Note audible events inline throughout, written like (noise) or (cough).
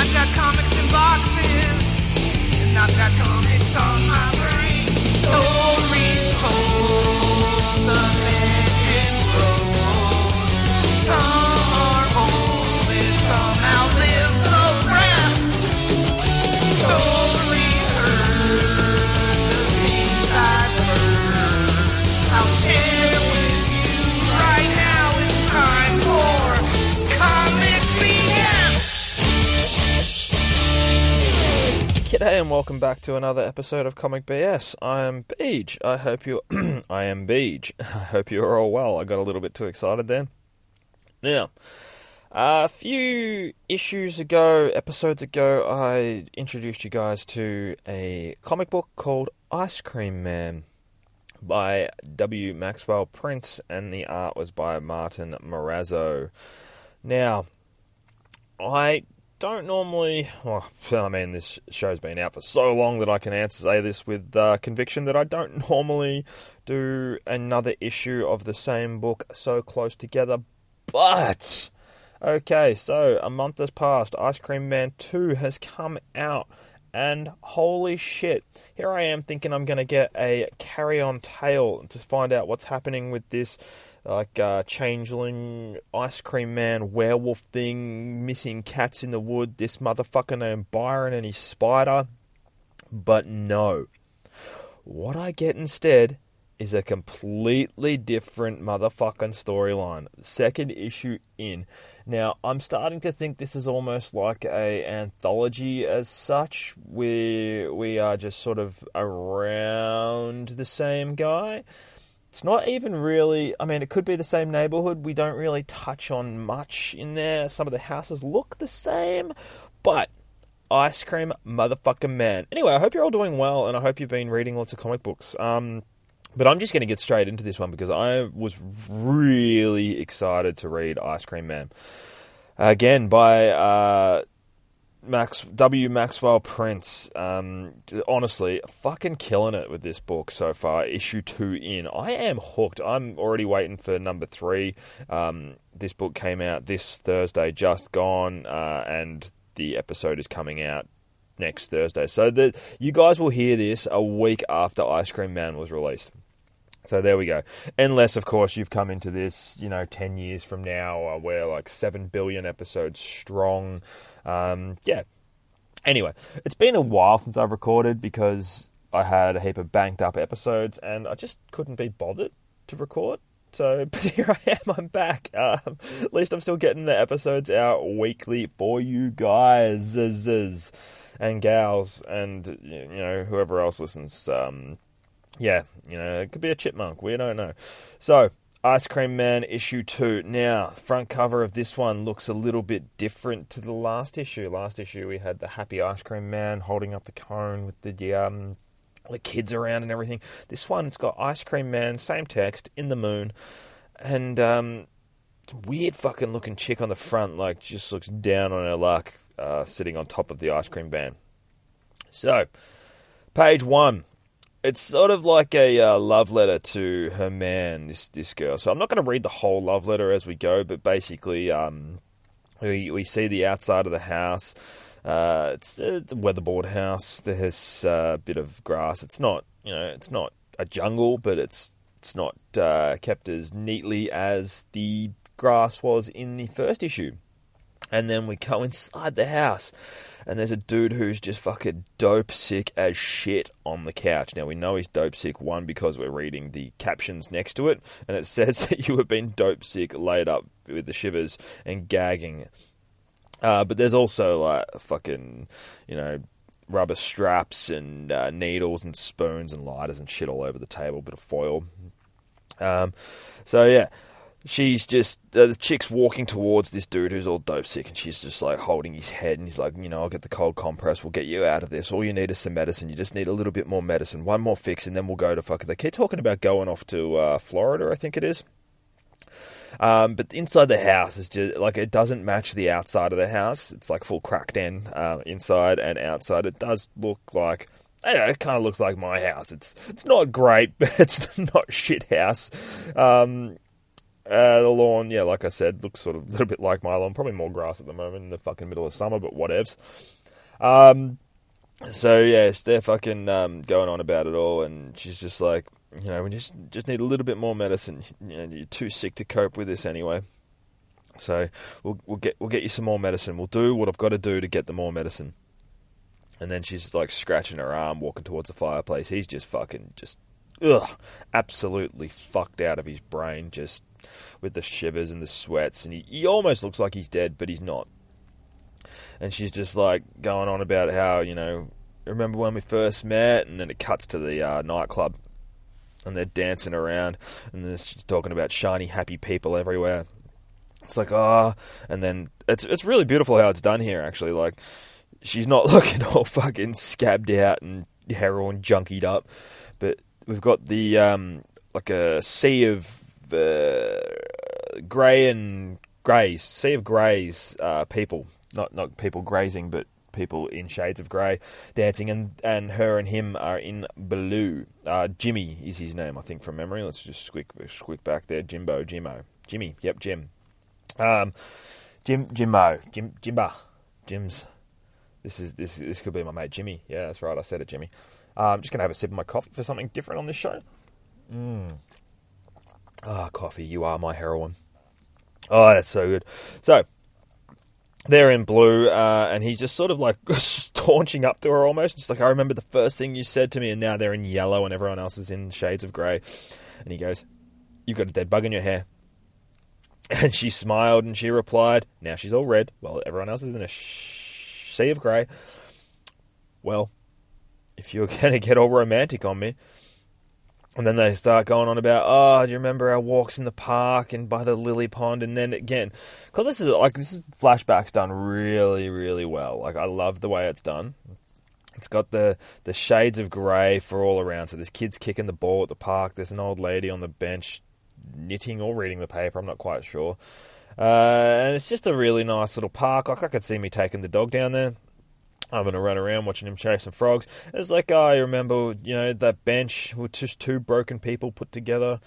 I've got comics in boxes, and I've got comics on my brain. Stories told, G'day and welcome back to another episode of Comic BS. I am Beej. I hope you (clears throat) I am Beej. (laughs) I hope you are all well. I got a little bit too excited then. Now, a few issues ago, episodes ago, I introduced you guys to a comic book called Ice Cream Man by W. Maxwell Prince, and the art was by Martin Morazzo. Now, I don't normally. Well, (laughs) I mean, this show's been out for so long that I can answer say this with uh, conviction that I don't (laughs) normally do another issue of the same book so close together. But okay, so a month has passed. Ice Cream Man Two has come out. And holy shit, here I am thinking I'm going to get a carry on tale to find out what's happening with this like uh, changeling, ice cream man, werewolf thing, missing cats in the wood, this motherfucker named Byron and his spider. But no. What I get instead is a completely different motherfucking storyline. Second issue in. Now, I'm starting to think this is almost like a anthology as such. We we are just sort of around the same guy. It's not even really. I mean, it could be the same neighborhood. We don't really touch on much in there. Some of the houses look the same, but ice cream motherfucking man. Anyway, I hope you're all doing well, and I hope you've been reading lots of comic books. Um, but I'm just going to get straight into this one because I was really excited to read Ice Cream Man again by uh, Max W. Maxwell Prince. Um, honestly, fucking killing it with this book so far. Issue two in, I am hooked. I'm already waiting for number three. Um, this book came out this Thursday, just gone, uh, and the episode is coming out next Thursday. So that you guys will hear this a week after Ice Cream Man was released. So there we go. Unless, of course, you've come into this, you know, 10 years from now, uh, we're like 7 billion episodes strong. Um, yeah. Anyway, it's been a while since I've recorded because I had a heap of banked up episodes and I just couldn't be bothered to record. So, (laughs) but here I am, I'm back. Um, at least I'm still getting the episodes out weekly for you guys and gals and, you know, whoever else listens. Um, yeah, you know, it could be a chipmunk. We don't know. So, Ice Cream Man issue two. Now, front cover of this one looks a little bit different to the last issue. Last issue we had the happy Ice Cream Man holding up the cone with the um the kids around and everything. This one it's got Ice Cream Man, same text in the moon, and um weird fucking looking chick on the front, like just looks down on her luck, uh, sitting on top of the ice cream van. So, page one it's sort of like a uh, love letter to her man, this this girl. So I'm not going to read the whole love letter as we go, but basically, um, we we see the outside of the house. Uh, it's a weatherboard house. There's a bit of grass. It's not, you know, it's not a jungle, but it's it's not uh, kept as neatly as the grass was in the first issue. And then we go inside the house, and there's a dude who's just fucking dope sick as shit on the couch. Now, we know he's dope sick, one, because we're reading the captions next to it, and it (laughs) says that you have been dope sick, laid up with the shivers and gagging. Uh, but there's also, like, fucking, you know, rubber straps and uh, needles and spoons and lighters and shit all over the table, bit of foil. Um, so, yeah she's just uh, the chick's walking towards this dude who's all dope sick, and she's just like holding his head, and he's like, you know, I'll get the cold compress. We'll get you out of this. All you need is some medicine. You just need a little bit more medicine, one more fix, and then we'll go to fuck. They keep talking about going off to uh, Florida, I think it is. Um, but inside the house is just like it doesn't match the outside of the house. It's like full cracked in uh, inside and outside. It does look like I know, it kind of looks like my house. It's it's not great, (laughs) but it's not shit house. Um, uh, the lawn, yeah, like I said, looks sort of (laughs) a little bit like my lawn. Probably more grass at the moment in the fucking middle of summer, but whatevs. Um, so yeah, they're fucking um, going on about it all, and she's just like, you know, we just just need a little bit more medicine. You know, you're too sick to cope with this anyway. So we'll we'll get we'll get you some more medicine. We'll do what I've got to do to get the more medicine. And then she's like scratching her arm, walking towards the fireplace. He's just fucking just ugh, absolutely fucked out of his brain, just with the shivers and the sweats, and he, he almost looks like he's dead, but he's not. And she's just like going on about how you know, remember when we first met, and then it cuts to the uh, nightclub, and they're dancing around, and then she's talking about shiny, happy people everywhere. It's like ah, oh. and then it's it's really beautiful how it's done here. Actually, like she's not (laughs) looking all fucking scabbed out and heroin junkied up, but we've got the um, like a sea of uh, grey and greys, sea of greys uh, people, not not people grazing, but people in shades of grey dancing, and and her and him are in blue. Uh, Jimmy is his name, I think, from memory. Let's just squick squick back there. Jimbo, Jimmo, Jimmy. Yep, Jim. Um, Jim, Jimbo, Jim, Jimba, Jim's. This is this this could be my mate Jimmy. Yeah, that's right. I said it, Jimmy. Uh, I'm just gonna have a sip of my coffee for something different on this show. Mmm. Ah, coffee, you are my heroin. Oh, that's so good. So, they're in blue, uh, and he's just sort of like (laughs) staunching up to her almost. Just like, I remember the first thing you said to me, and now they're in yellow, and everyone else is in shades of grey. And he goes, You've got a dead bug in your hair. (laughs) And she smiled and she replied, Now she's all red, Well, everyone else is in a sh- sea of grey. Well, if you're (laughs) going to get all romantic on me, and then they start going on about, oh, do you remember our walks in the park and by the lily pond? And then again, because this is like this is flashbacks done really, really well. Like I love the way it's done. It's got the the shades of grey for all around. So there's kids kicking the ball at the park. There's an old lady on the bench knitting or reading the paper. I'm not quite sure. Uh, and it's just a really nice little park. Like I could see me taking the dog down there. I'm going to run around watching him chase some frogs. It's like, oh, I remember, you know, that bench with just two broken people put together.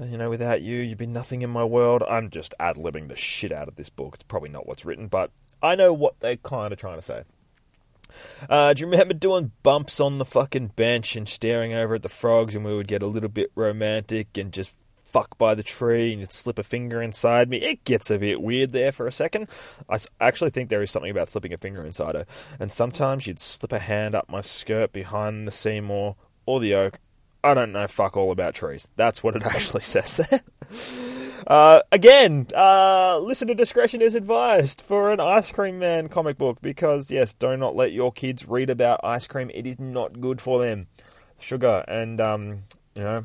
You know, without you, you'd be nothing in my world. I'm just ad libbing the shit out of this book. It's probably not what's written, but I know what they're kind of trying to say. Uh, do you remember doing bumps on the fucking bench and staring over at the frogs, and we would get a little bit romantic and just fuck by the tree and you'd slip a finger inside me. It gets a bit weird there for a second. I actually think there is something about slipping a finger inside her. And sometimes you'd slip a hand up my skirt behind the sycamore or the oak. I don't know fuck all about trees. That's what it (laughs) actually says there. Uh, again, uh, listener discretion is advised for an Ice Cream Man comic book because, yes, do not let your kids read about ice cream. It is not good for them. Sugar and, um, you know,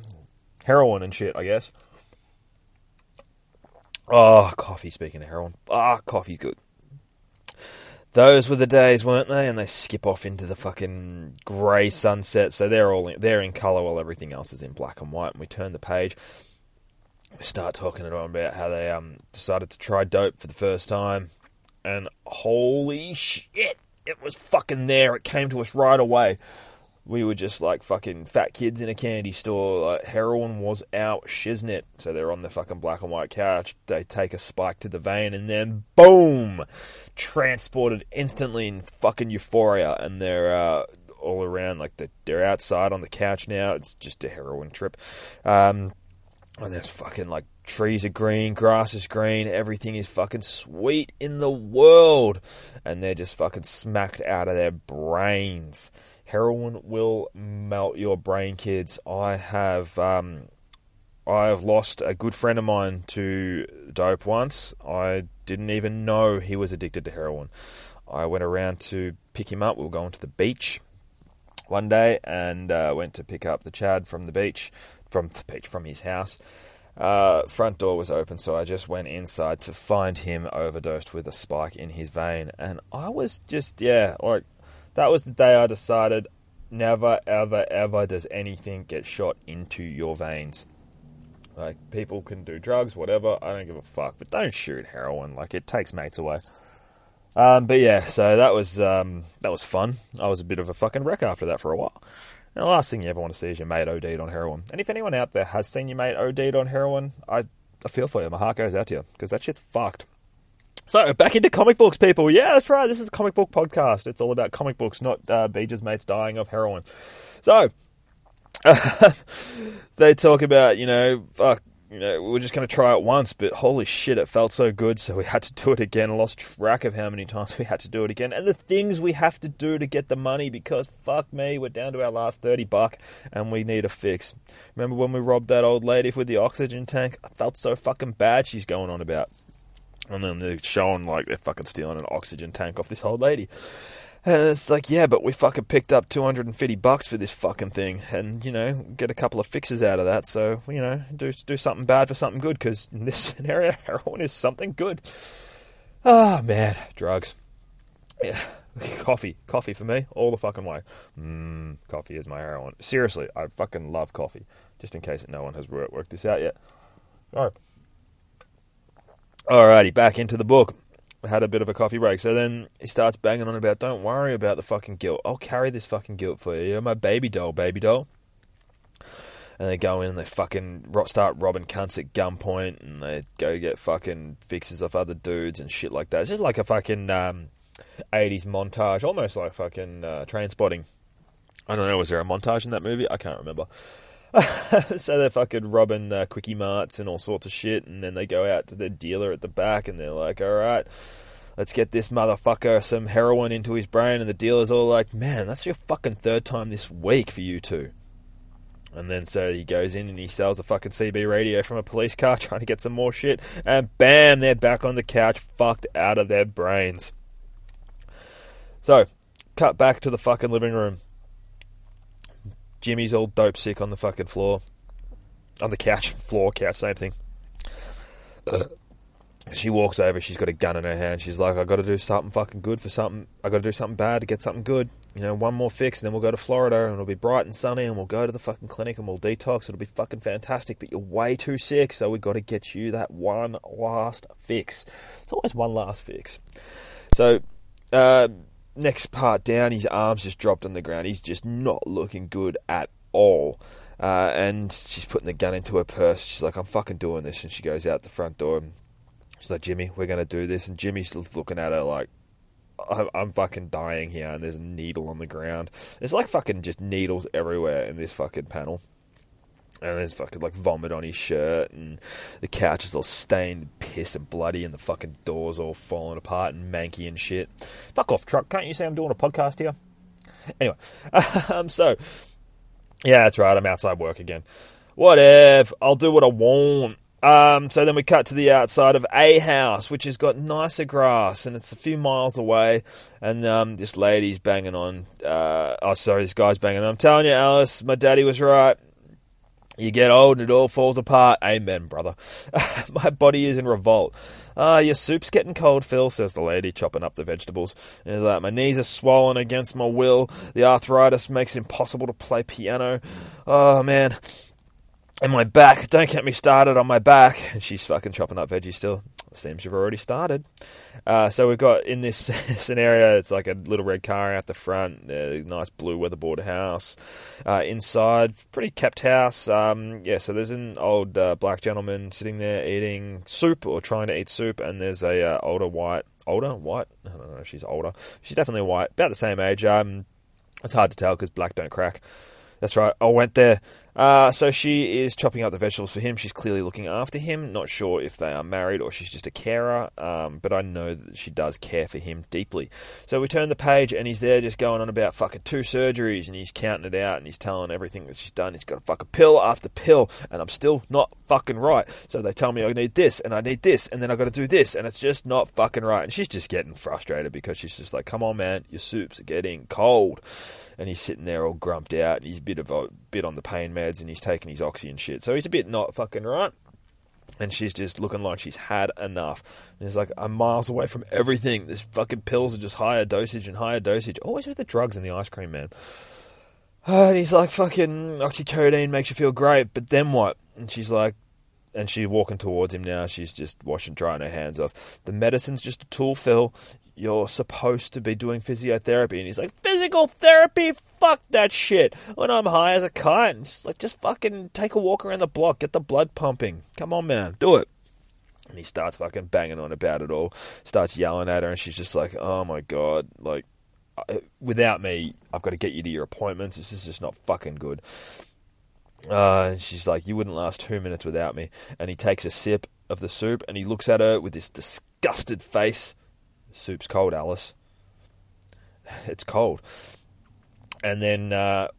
heroin and shit, I guess. Oh, coffee, speaking of heroin. Ah, oh, coffee's good. Those were the days, weren't they? And they skip off into the fucking grey sunset. So they're all in, they're in colour while everything else is in black and white. And we turn the page. We start talking about how they um, decided to try dope for the first time. And holy shit, it was fucking there. It came to us right away we were just like fucking fat kids in a candy store. Like, heroin was our shiznit. So they're on the fucking black and white couch. They take a spike to the vein and then boom, transported instantly in fucking euphoria. And they're uh, all around like they're outside on the couch now. It's just a heroin trip. Um, and there's fucking like trees are green, grass is green, everything is fucking sweet in the world. And they're just fucking smacked out of their brains heroin will melt your brain, kids. I have um, I have lost a good friend of mine to dope once. I didn't even know he was addicted to heroin. I went around to pick him up. We were going to the beach one day and uh, went to pick up the Chad from the beach, from the beach, from his house. Uh, front door was open, so I just went inside to find him overdosed with a spike in his vein, and I was just yeah, like that was the day I decided never, ever, ever does anything get shot into your veins. Like people can do drugs, whatever. I don't give a fuck, but don't shoot heroin. Like it takes mates away. Um, but yeah, so that was um, that was fun. I was a bit of a fucking wreck after that for a while. And the last thing you ever want to see is your mate OD'd on heroin. And if anyone out there has seen your mate OD'd on heroin, I, I feel for you. My heart goes out to you because that shit's fucked. So back into comic books, people. Yeah, that's right. This is a comic book podcast. It's all about comic books, not uh, mates dying of heroin. So (laughs) they talk about, you know, fuck, you know, we are just going to try it once, but holy shit, it felt so good, so we (laughs) had to do it again. I lost track of how many times we had to do it again, and the things we have to do to get the money because fuck me, we're down to our last thirty buck, and we need a fix. Remember when we robbed that old lady with the oxygen tank? I felt so fucking bad. She's going on about, and then they're showing like they're fucking stealing an oxygen tank off this old lady. And it's like, yeah, but we fucking picked up 250 bucks for this fucking thing and, you know, get a couple of fixes out of that. So, you know, do, do something bad for something good because in this (laughs) scenario, heroin is something good. Ah, oh, man, drugs. Yeah. (laughs) Coffee. Coffee for me, all the fucking way. Mmm, coffee is my heroin. Seriously, I fucking love coffee. Just in case no one has worked this out yet. All right. Alrighty, back into the book had a bit of a coffee break. So then he starts banging on about, don't worry about the fucking guilt. I'll carry this fucking guilt for you. You're my baby doll, baby doll. And they go in and they fucking start robbing cunts at gunpoint and they go get fucking fixes off other dudes and shit like that. It's just like a fucking um, 80s montage, almost like fucking uh, Trainspotting. I don't know, was there a montage in that movie? I can't remember. (laughs) so they're fucking robbing uh, quickie marts and all sorts of shit, and then they go out to the dealer at the back, and they're like, "All right, let's get this motherfucker some heroin into his brain." And the dealer's all like, "Man, that's your fucking third time this week for you two. And then so he goes in and he sells a fucking CB radio from a police car, (laughs) trying to get some more shit, and bam, they're back on the couch, fucked out of their brains. So, cut back to the fucking living room. Jimmy's all dope sick on the fucking floor. On the couch, (laughs) floor, couch, same thing. (coughs) she walks over, she's got a gun in her hand. She's like, I gotta do something fucking good for something. I gotta do something bad to get something good. You know, one more fix, and then we'll go to Florida, and it'll be bright and sunny, and we'll go to the fucking clinic, and we'll detox. It'll be fucking fantastic, but you're way too sick, so we gotta get you that one last fix. It's always one last fix. So, uh, next part down, his arms just dropped on the ground. He's just not looking good at all. Uh, and she's putting the gun into her purse. She's like, I'm fucking doing this. And she goes out the front door. And she's like, Jimmy, we're going to do this. And Jimmy's looking at her like, I'm fucking dying here. And there's a needle on the ground. There's like fucking just needles everywhere in this fucking panel and there's fucking like vomit on his shirt, and the couch is all stained, piss and bloody, and the fucking doors all falling apart and manky and shit. Fuck off, truck! Can't you see I'm doing a podcast here? Anyway, (laughs) um, so yeah, that's right. I'm outside work again. Whatever. I'll do what I want. Um, so then we cut to the outside of a house, which has got nicer grass, and it's a few miles away. And um, this lady's banging on. Uh, oh, sorry, this guy's banging on. I'm telling you, Alice, my daddy was right. You get old and it all falls apart. Amen, brother. (laughs) My body is in revolt. Ah, uh, your soup's getting cold, Phil, says the lady, chopping up the vegetables. And like, my knees are swollen against my will. The arthritis makes it impossible to play piano. Oh, man. And my back, don't get me started on my back. And (laughs) she's fucking chopping up veggies still. Seems you've already started. Uh, so we've got in this (laughs) scenario, it's like a little red car out the front, a nice blue weatherboard house. Uh, inside, pretty kept house. Um, yeah, so there's an old uh, black gentleman sitting there eating soup or trying to eat soup, and there's a uh, older white, older white. I don't know if she's older. She's definitely white, about the same age. Um, it's hard to tell because black don't crack. That's right. I went there. Uh, so she is chopping up the vegetables for him. She's clearly looking after him. Not sure if they are married or she's just a carer, um, but I know that she does care for him deeply. So we turn the page and he's there just going on about fucking two surgeries and he's counting it out and he's telling everything that she's done. He's got a fucking pill after pill and I'm still not fucking right. So they tell me I need this and I need this and then I got to do this and it's just not fucking right. And she's just getting frustrated because she's just like, come on, man, your soup's getting cold. And he's sitting there all grumped out and he's a bit of a bit on the pain meds and he's taking his oxy and shit. So he's a bit not fucking right. And she's just looking like she's had enough. And he's like, I'm miles away from everything. This fucking pills are just higher dosage and higher dosage. Always with the drugs and the ice cream, man. (sighs) And he's like, fucking oxycodone makes you feel great, but then what? And she's like, and she's walking towards him now. She's just washing, drying her hands off. The medicine's just a tool, Phil. You're supposed to be doing physiotherapy. And he's like, physical therapy? Fuck that shit. When I'm high as a kite, and like, just fucking take a walk around the block, get the blood pumping. Come on, man, do it. And he starts fucking banging on about it all, starts yelling at her, and she's just like, oh my god, like, without me, I've got to get you to your appointments. This is just not fucking good. Uh, and she's like, you wouldn't last two minutes without me. And he takes a sip of the soup and he looks at her with this disgusted face. Soup's cold, Alice. (laughs) It's cold. And then uh,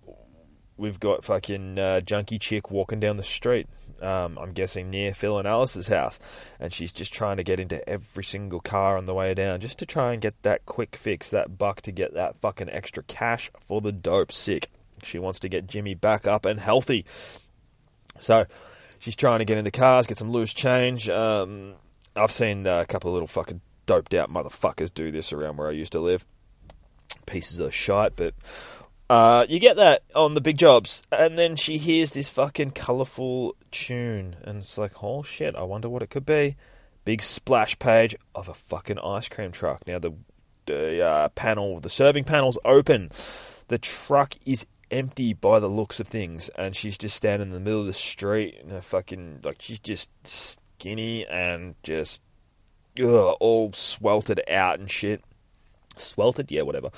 we've got fucking uh, junkie chick walking down the street. Um, I'm guessing near Phil and Alice's house, and she's just trying to get into every single car on the way down, just to try and get that quick fix, that buck to get that fucking extra cash for the dope sick. She wants to get Jimmy back up and healthy. So she's trying to get into cars, get some loose change. Um, I've seen uh, a couple of little fucking doped out motherfuckers do this around where I used to live. Pieces of shite, but uh, you get that on the big jobs. And then she hears this fucking colourful tune, and it's like, oh shit, I wonder what it could be. Big splash page of a fucking ice cream truck. Now the the uh, panel, the serving panel's open. The truck is empty by the looks of things, and she's just standing in the middle of the street, and her fucking like she's just skinny and just ugh, all sweltered out and shit. Sweltered, yeah, whatever.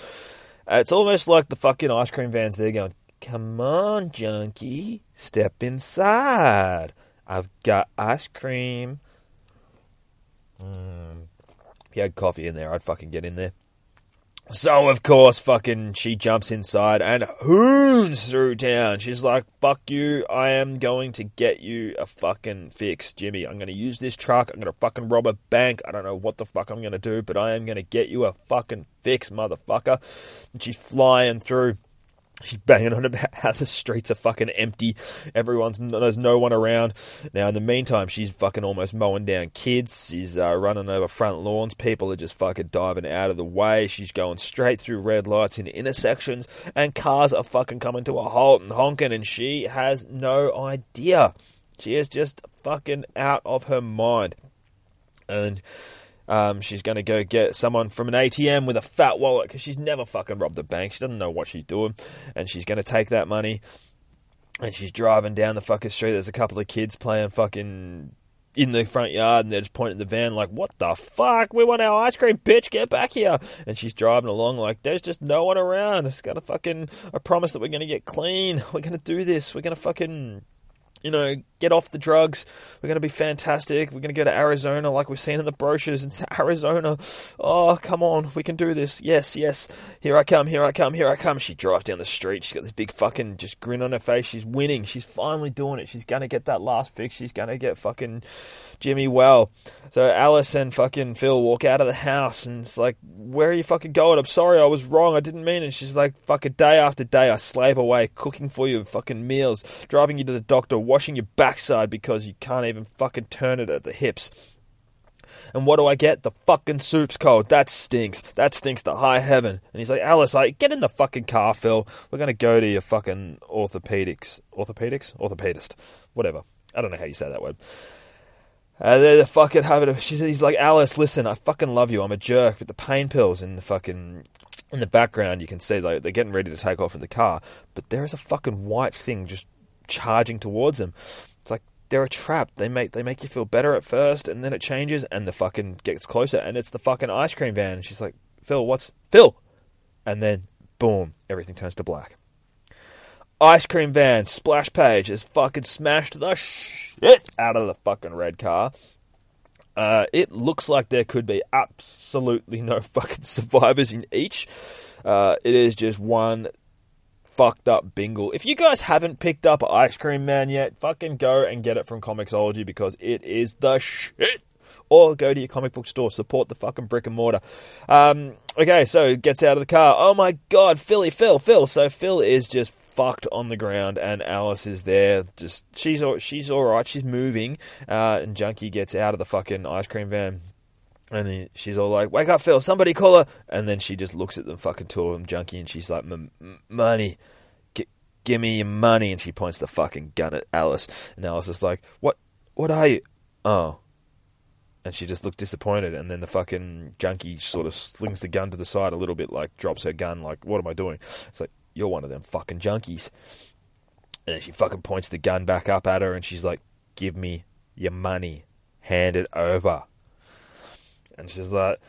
Uh, it's almost like the fucking ice cream vans. They're going, "Come on, junkie, step inside. I've got ice cream." Mm. If you had coffee in there, I'd fucking get in there. So of course, fucking she jumps inside and hoons through town. She's like, "Fuck you! I am going to get you a fucking fix, Jimmy. I'm going to use this truck. I'm going to fucking rob a bank. I don't know what the fuck I'm going to do, but I am going to get you a fucking fix, motherfucker." And she's flying through. She's banging on about how the streets are fucking empty. Everyone's there's no one around. Now, in the meantime, she's fucking almost mowing down kids. She's uh, running over front lawns. People are just fucking diving out of the way. She's going straight through red lights in intersections, and cars are fucking coming to a halt and honking. And she has no idea. She is just fucking out of her mind. And um, she's going to go get someone from an ATM with a fat wallet because she's never fucking robbed a bank. She doesn't know what she's doing. And she's going to take that money and she's driving down the fucking street. There's a couple of kids playing fucking in the front yard and they're just pointing the van like, what the fuck? We want our ice cream, bitch. Get back here. And she's driving along like, there's just no one around. It's got a fucking, I promise that we're going to get clean. (laughs) We're going to do this. We're going to fucking you know, get off the drugs. We're going to be fantastic. We're going to go to Arizona like we've seen in the brochures. It's (laughs) Arizona. Oh, come on. We can do this. Yes, yes. Here I come. Here I come. Here I come. She drives down the street. She's got this big fucking just grin on her face. She's winning. She's finally doing it. She's going to get that last fix. She's going to get fucking Jimmy well. So Alice and fucking Phil walk out of the house and it's like, where are you fucking going? I'm sorry. I was wrong. I didn't mean it. she's like, fucking day after day, I slave away cooking for you fucking meals, driving you to the doctor, washing your backside because you can't even fucking turn it at the hips. And what do I get? The fucking soup's cold. That stinks. That stinks to high heaven. And he's like, Alice, like, get in the fucking car, Phil. We're to go to your fucking orthopedics. Orthopedics? Orthopedist. Whatever. I don't know how you say that word. Uh, they're fucking having she's, he's like, Alice, listen, I fucking love you. I'm a jerk. But the pain pills in the fucking, in the background, you can see like, they're getting ready to take off in the car. But there is a fucking white thing just charging towards them. They're a trap. They make they make you feel better at first, and then it changes, and the fucking gets closer, and it's the fucking ice cream van. And she's like, "Phil, what's Phil?" And then boom, everything turns to black. Ice cream van splash page has fucking smashed the shit out of the fucking red car. Uh, it looks like there could be absolutely no (laughs) fucking survivors in each. Uh, it is just one fucked up bingle. If you guys haven't picked up Ice Cream Man yet, fucking go and get it from Comixology because it is the shit. Or go to your comic book store, support the fucking brick and mortar. Um, okay, so gets out of the car. Oh my god, Philly, Phil, Phil. So Phil is just fucked on the ground, and Alice is there. Just she's she's all right. She's moving, uh, and Junkie gets out of the fucking ice cream van. And he, she's all like, "Wake up, Phil! Somebody call her!" And then she just looks at them, fucking two of them, junkie, and she's like, "Money, G- give me your money!" And she points the fucking gun at Alice, and Alice is like, "What? what are you? Oh. And she just looked disappointed, and then the fucking junkie sort of slings the gun to the side a little bit, like drops her gun, like, what am I doing? It's like, you're one of them fucking junkies. And then she fucking points the gun back up at her, and she's like, give me your money. Hand it over. And she's like,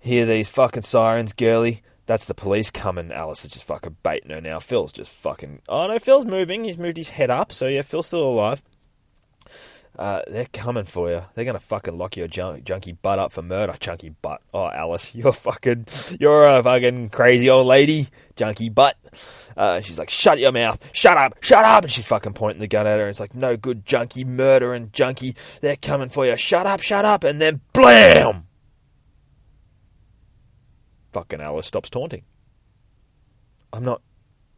hear these fucking sirens, girly? That's the police coming. Alice is just fucking baiting her now. Phil's just fucking. Oh no, Phil's moving. He's moved his head up, so yeah, Phil's still alive. Uh, they're coming for you. They're gonna fucking lock your junk, junky butt up for murder, chunky butt. Oh, Alice, (laughs) you're fucking, you're a fucking crazy old lady, junky butt. Uh, she's like, shut your mouth, shut up, shut up, and she's fucking pointing the gun at her. And it's like, no good, junky, murder and junky. They're coming for you. Shut up, shut up, and then blam. Fucking Alice stops taunting. I'm not.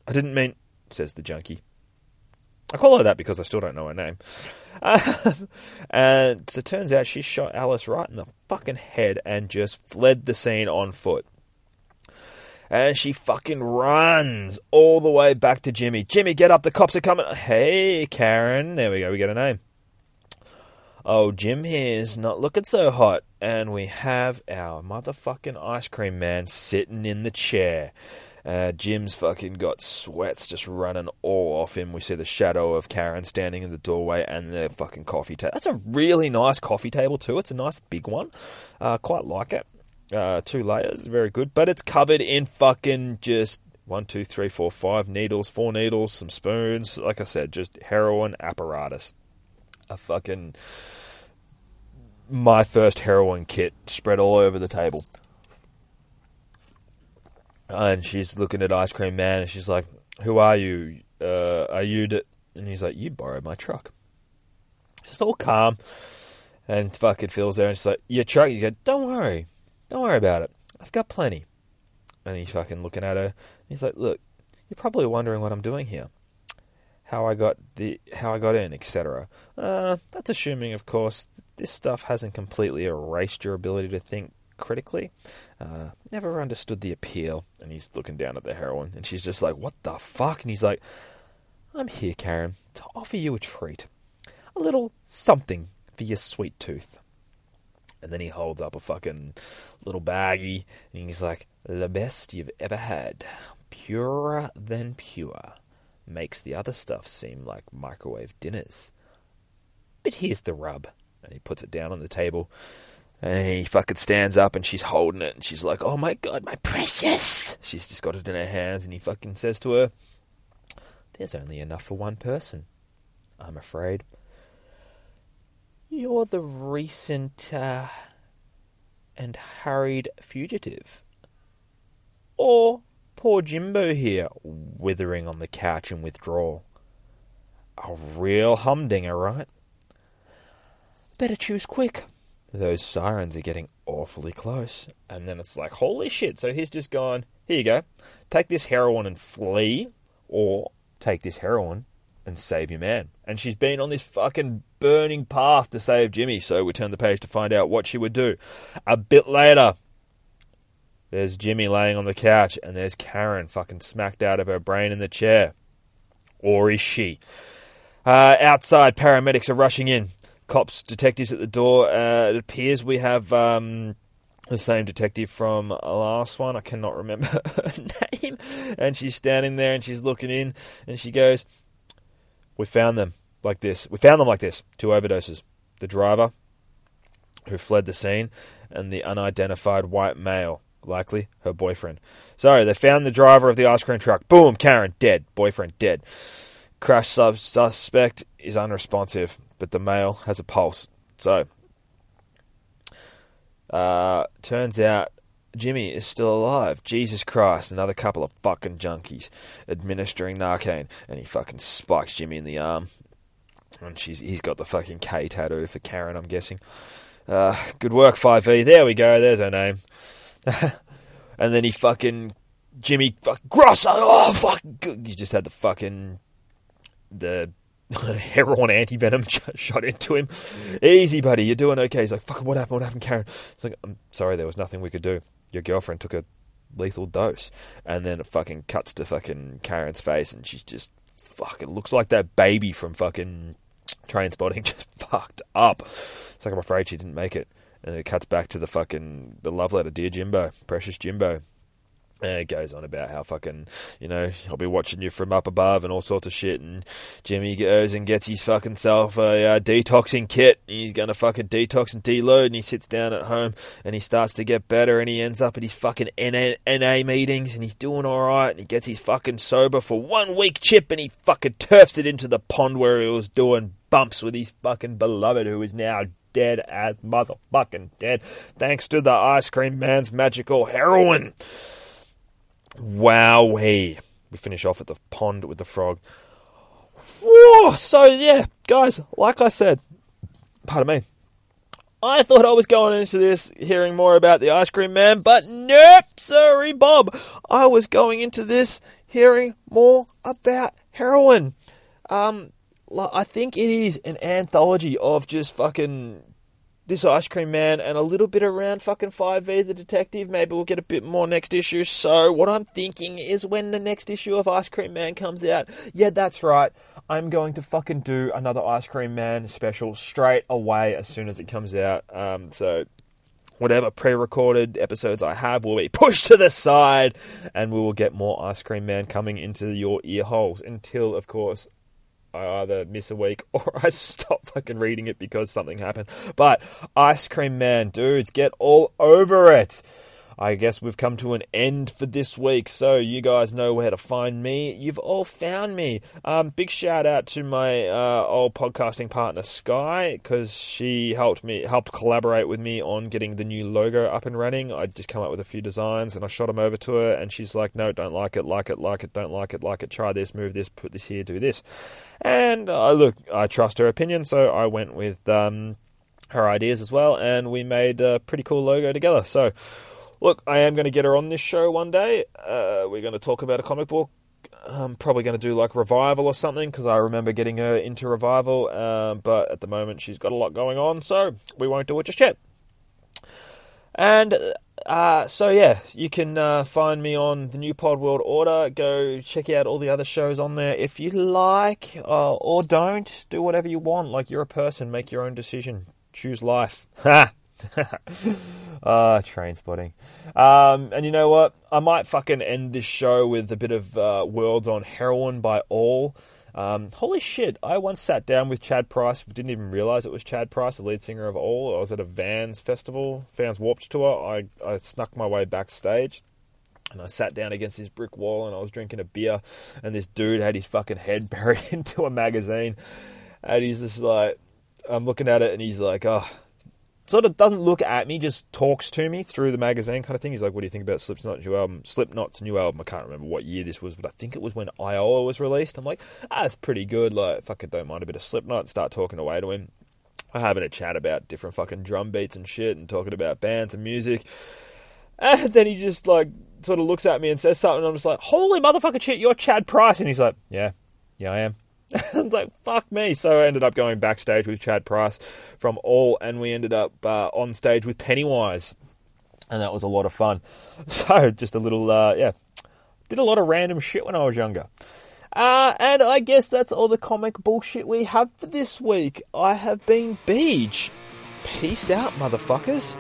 I didn't mean, says the junkie. I call her that because I still don't know her name. (laughs) And so it turns out she shot Alice right in the fucking head and just fled the scene on foot. And she fucking runs all the way back to Jimmy. Jimmy, get up, the cops are coming. Hey, Karen. There we go, we get a name. Oh, Jim here's not looking so hot. And we have our motherfucking ice cream man sitting in the chair. Uh, Jim's fucking got sweats just running all off him. We see the shadow of Karen standing in the doorway and the fucking coffee table. That's a really nice coffee table, too. It's a nice big one. Uh, quite like it. Uh, two layers, very good. But it's covered in fucking just one, two, three, four, five needles, four needles, some spoons. Like I said, just heroin apparatus a fucking my first heroin kit spread all over the table. And she's looking at Ice Cream Man and she's like, Who are you? Uh, are you. D-? And he's like, You borrowed my truck. She's all calm. And fucking Phil's there and she's like, Your truck? You go, Don't worry. Don't worry about it. I've got plenty. And he's fucking looking at her. He's like, Look, you're probably wondering what I'm doing here how I got the how I got in, etc. Uh, that's assuming, of course, this stuff hasn't completely erased your ability to think critically. Uh, never understood the appeal. And he's looking down at the heroin, and she's just like, "What the fuck?" And he's like, "I'm here, Karen, to offer you a treat, a little something for your sweet tooth." And then he holds up a fucking little baggie, and he's like, "The best you've ever had, purer than pure." Makes the other stuff seem like microwave dinners. But here's the rub. And he puts it down on the table. And he fucking stands up and she's holding it. And she's like, oh my god, my precious. She's just got it in her hands. And he fucking says to her, there's only enough for one person. I'm afraid. You're the recent uh, and hurried fugitive. Or Poor Jimbo here, withering on the couch in withdrawal. A real humdinger, right? Better choose quick. Those sirens are getting awfully close. And then it's like, holy shit. So he's just gone, here you go. Take this heroin and flee, or take this heroin and save your man. And she's been on this fucking burning path to save Jimmy. So we turn the page to find out what she would do. A bit later, there's Jimmy laying on the couch, and there's Karen fucking smacked out of her brain in the chair. Or is she? Uh, outside, paramedics are rushing in. Cops, detectives at the door. Uh, it appears we have um, the same detective from last one. I cannot remember (laughs) her name. And she's standing there and she's looking in and she goes, We found them like this. We found them like this. Two overdoses. The driver who fled the scene and the unidentified white male likely her boyfriend. So they found the driver of the ice cream truck. Boom, Karen dead. Boyfriend dead. Crash sub- suspect is unresponsive, but the male has a pulse. So uh, turns out Jimmy is still alive. Jesus Christ, another couple of fucking junkies administering Narcan, and he fucking spikes Jimmy in the arm. And she's he's got the fucking K tattoo for Karen, I'm guessing. Uh, good work, 5V. There we go. There's her name. (laughs) and then he fucking Jimmy fuck Grosso. Oh fuck! He just had the fucking the (laughs) heroin anti venom (laughs) shot into him. Easy, buddy. You're doing okay. He's like, fuck. What happened? What happened, Karen? It's like, I'm sorry. There was nothing we could do. Your girlfriend took a lethal dose, and then it fucking cuts to fucking Karen's face, and she's just fucking looks like that baby from fucking Trainspotting, (laughs) just fucked up. It's like I'm afraid she didn't make it. And it cuts back to the fucking the love letter, dear Jimbo, precious Jimbo. And it goes on about how fucking, you know, I'll be watching you from up above and all sorts of shit. And Jimmy goes and gets his fucking self a uh, detoxing kit. He's going to fucking detox and deload. And he sits down at home and he starts to get better. And he ends up at his fucking NA, NA meetings and he's doing all right. And he gets his fucking sober for one week chip and he fucking turfs it into the pond where he was doing bumps with his fucking beloved who is now dead as motherfucking dead thanks to the ice cream man's magical heroin. Wowee. We finish off at the pond with the frog. Whoa! So, yeah, guys, like I said, pardon me, I thought I was going into this hearing more about the ice cream man, but nope, sorry, Bob. I was going into this hearing more about heroin. Um, I think it is an anthology of just fucking this ice cream man and a little bit around fucking 5V the detective. Maybe we'll get a bit more next issue. So, what I'm thinking is when the next issue of Ice Cream Man comes out, yeah, that's right. I'm going to fucking do another Ice Cream Man special straight away as soon as it comes out. Um, so, whatever pre-recorded episodes I have will be (laughs) pushed to the side, and we will get more Ice Cream Man coming into your ear holes until, of course, I either miss a week (laughs) or I stop fucking reading it because something happened. But Ice Cream Man, dudes, get all over it. I guess we've come to an end for this week, so you guys know where to find me. You've all found me. Um, big shout out to my uh, old podcasting partner Sky because she helped me, helped collaborate with me on getting the new logo up and running. I just come up with a few designs and I shot them over to her, and she's like, "No, don't like it, like it, like it, don't like it, like it. Try this, move this, put this here, do this." And uh, look, I trust her opinion, so I went with um, her ideas as well, and we made a pretty cool logo together. So. Look, I am going to get her on this show one day. Uh, we're going to talk about a comic book. I'm probably going to do like revival or something because I remember getting her into revival. Um, but at the moment, she's got a lot going on, so we won't do it just yet. And uh, so yeah, you can uh, find me on the New Pod World Order. Go check out all the other shows on there if you like, uh, or don't. Do whatever you want. Like you're a person, make your own decision. Choose life. Ha. (laughs) Ah, train spotting. Um, and you know what? I might fucking end this show with a bit of uh, Worlds on Heroin by All. Um, holy shit, I once sat down with Chad Price, didn't even realize it was Chad Price, the lead singer of All. I was at a Vans festival, Vans Warped Tour. I, I snuck my way backstage and I sat down against this brick wall and I was drinking a beer, and this dude had his fucking head (laughs) buried into a magazine. And he's just like, I'm looking at it and he's like, oh, sort of doesn't look at me, just talks to me through the magazine kind of thing. He's like, "What do you think about Slipknot's new album?" Slipknot's new album. I can't remember what year this was, but I think it was when Iowa was released. I'm like, "Ah, that's pretty good." Like, fucking don't mind a bit of Slipknot. Start talking away to him. We're having a chat about different fucking drum beats and shit, and talking about bands and music. And then he just like sort of looks at me and says something. And I'm just like, "Holy motherfucker, shit! You're Chad Price." And he's like, "Yeah, yeah, I am." (laughs) I was like, fuck me. So I ended up going backstage with Chad Price from All, and we ended up uh, on stage with Pennywise. And that was a lot of fun. (laughs) So just a little, uh, yeah, did a lot of random shit when I was younger. Uh, and I guess that's all the comic bullshit we have for this week. I have been Beej. Peace out, motherfuckers.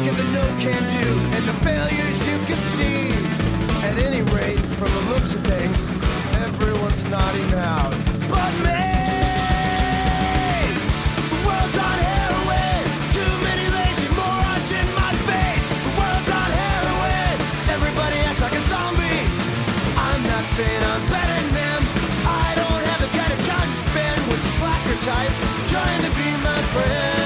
like and the no can do and the failures you can see. At any rate, from the looks of things, everyone's nodding out. But me. I'm better than them. I don't have the kind of time to spend with slacker types trying to be my friend.